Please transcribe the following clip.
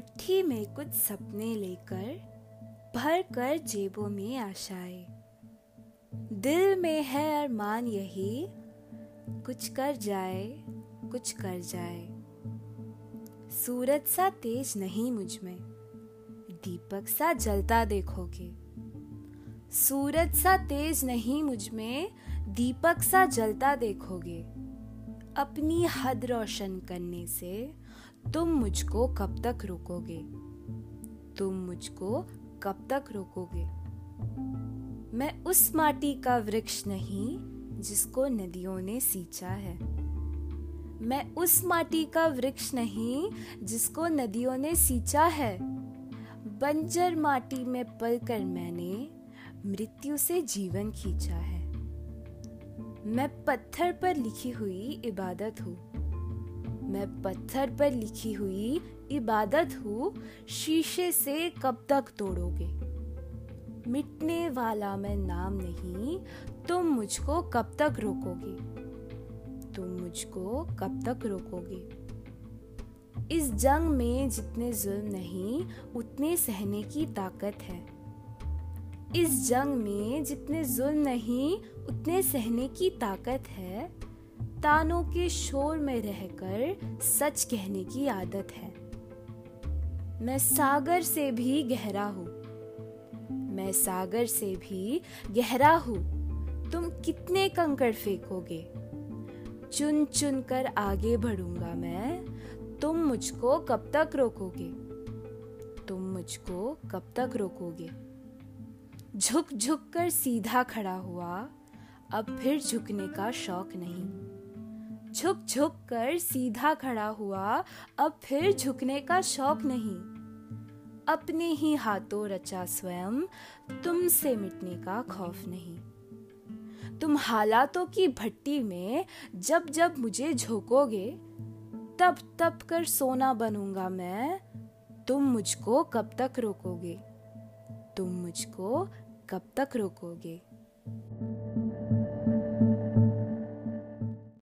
मुट्ठी में कुछ सपने लेकर भर कर जेबों में आशाए। दिल में है अरमान यही, कुछ कर जाए, कुछ कर जाए। सूरज सा तेज नहीं मुझमें, दीपक सा जलता देखोगे। सूरज सा तेज नहीं मुझमें, दीपक सा जलता देखोगे। अपनी हद रोशन करने से तुम मुझको कब तक रोकोगे? तुम मुझको कब तक रोकोगे? मैं उस माटी का वृक्ष नहीं जिसको नदियों ने सींचा है। मैं उस माटी का वृक्ष नहीं जिसको नदियों ने सींचा है। बंजर माटी में पलकर मैंने मृत्यु से जीवन खींचा है। मैं पत्थर पर लिखी हुई इबादत हूँ। मैं पत्थर पर लिखी हुई इबादत हूँ, शीशे से कब तक तोड़ोगे? मिटने वाला मैं नाम नहीं, तुम मुझको कब तक रोकोगे? तुम मुझको कब तक रोकोगे? इस जंग में जितने जुल्म नहीं, उतने सहने की ताकत है। इस जंग में जितने जुल्म नहीं, उतने सहने की ताकत है। तानों के शोर में रहकर सच कहने की आदत है। मैं सागर से भी गहरा हूँ। मैं सागर से भी गहरा हूँ। तुम कितने कंकड़ फेंकोगे? चुन चुन कर आगे बढ़ूँगा मैं। तुम मुझको कब तक रोकोगे? तुम मुझको कब तक रोकोगे? झुक झुक कर सीधा खड़ा हुआ, अब फिर झुकने का शौक नहीं। झुक झुक कर सीधा खड़ा हुआ, अब फिर झुकने का शौक नहीं। अपने ही हाथों रचा स्वयं, तुमसे मिटने का खौफ नहीं। तुम हालातों की भट्टी में जब जब मुझे झोंकोगे, तब तब कर सोना बनूँगा मैं, तुम मुझको कब तक रोकोगे? तुम मुझको कब तक रोकोगे?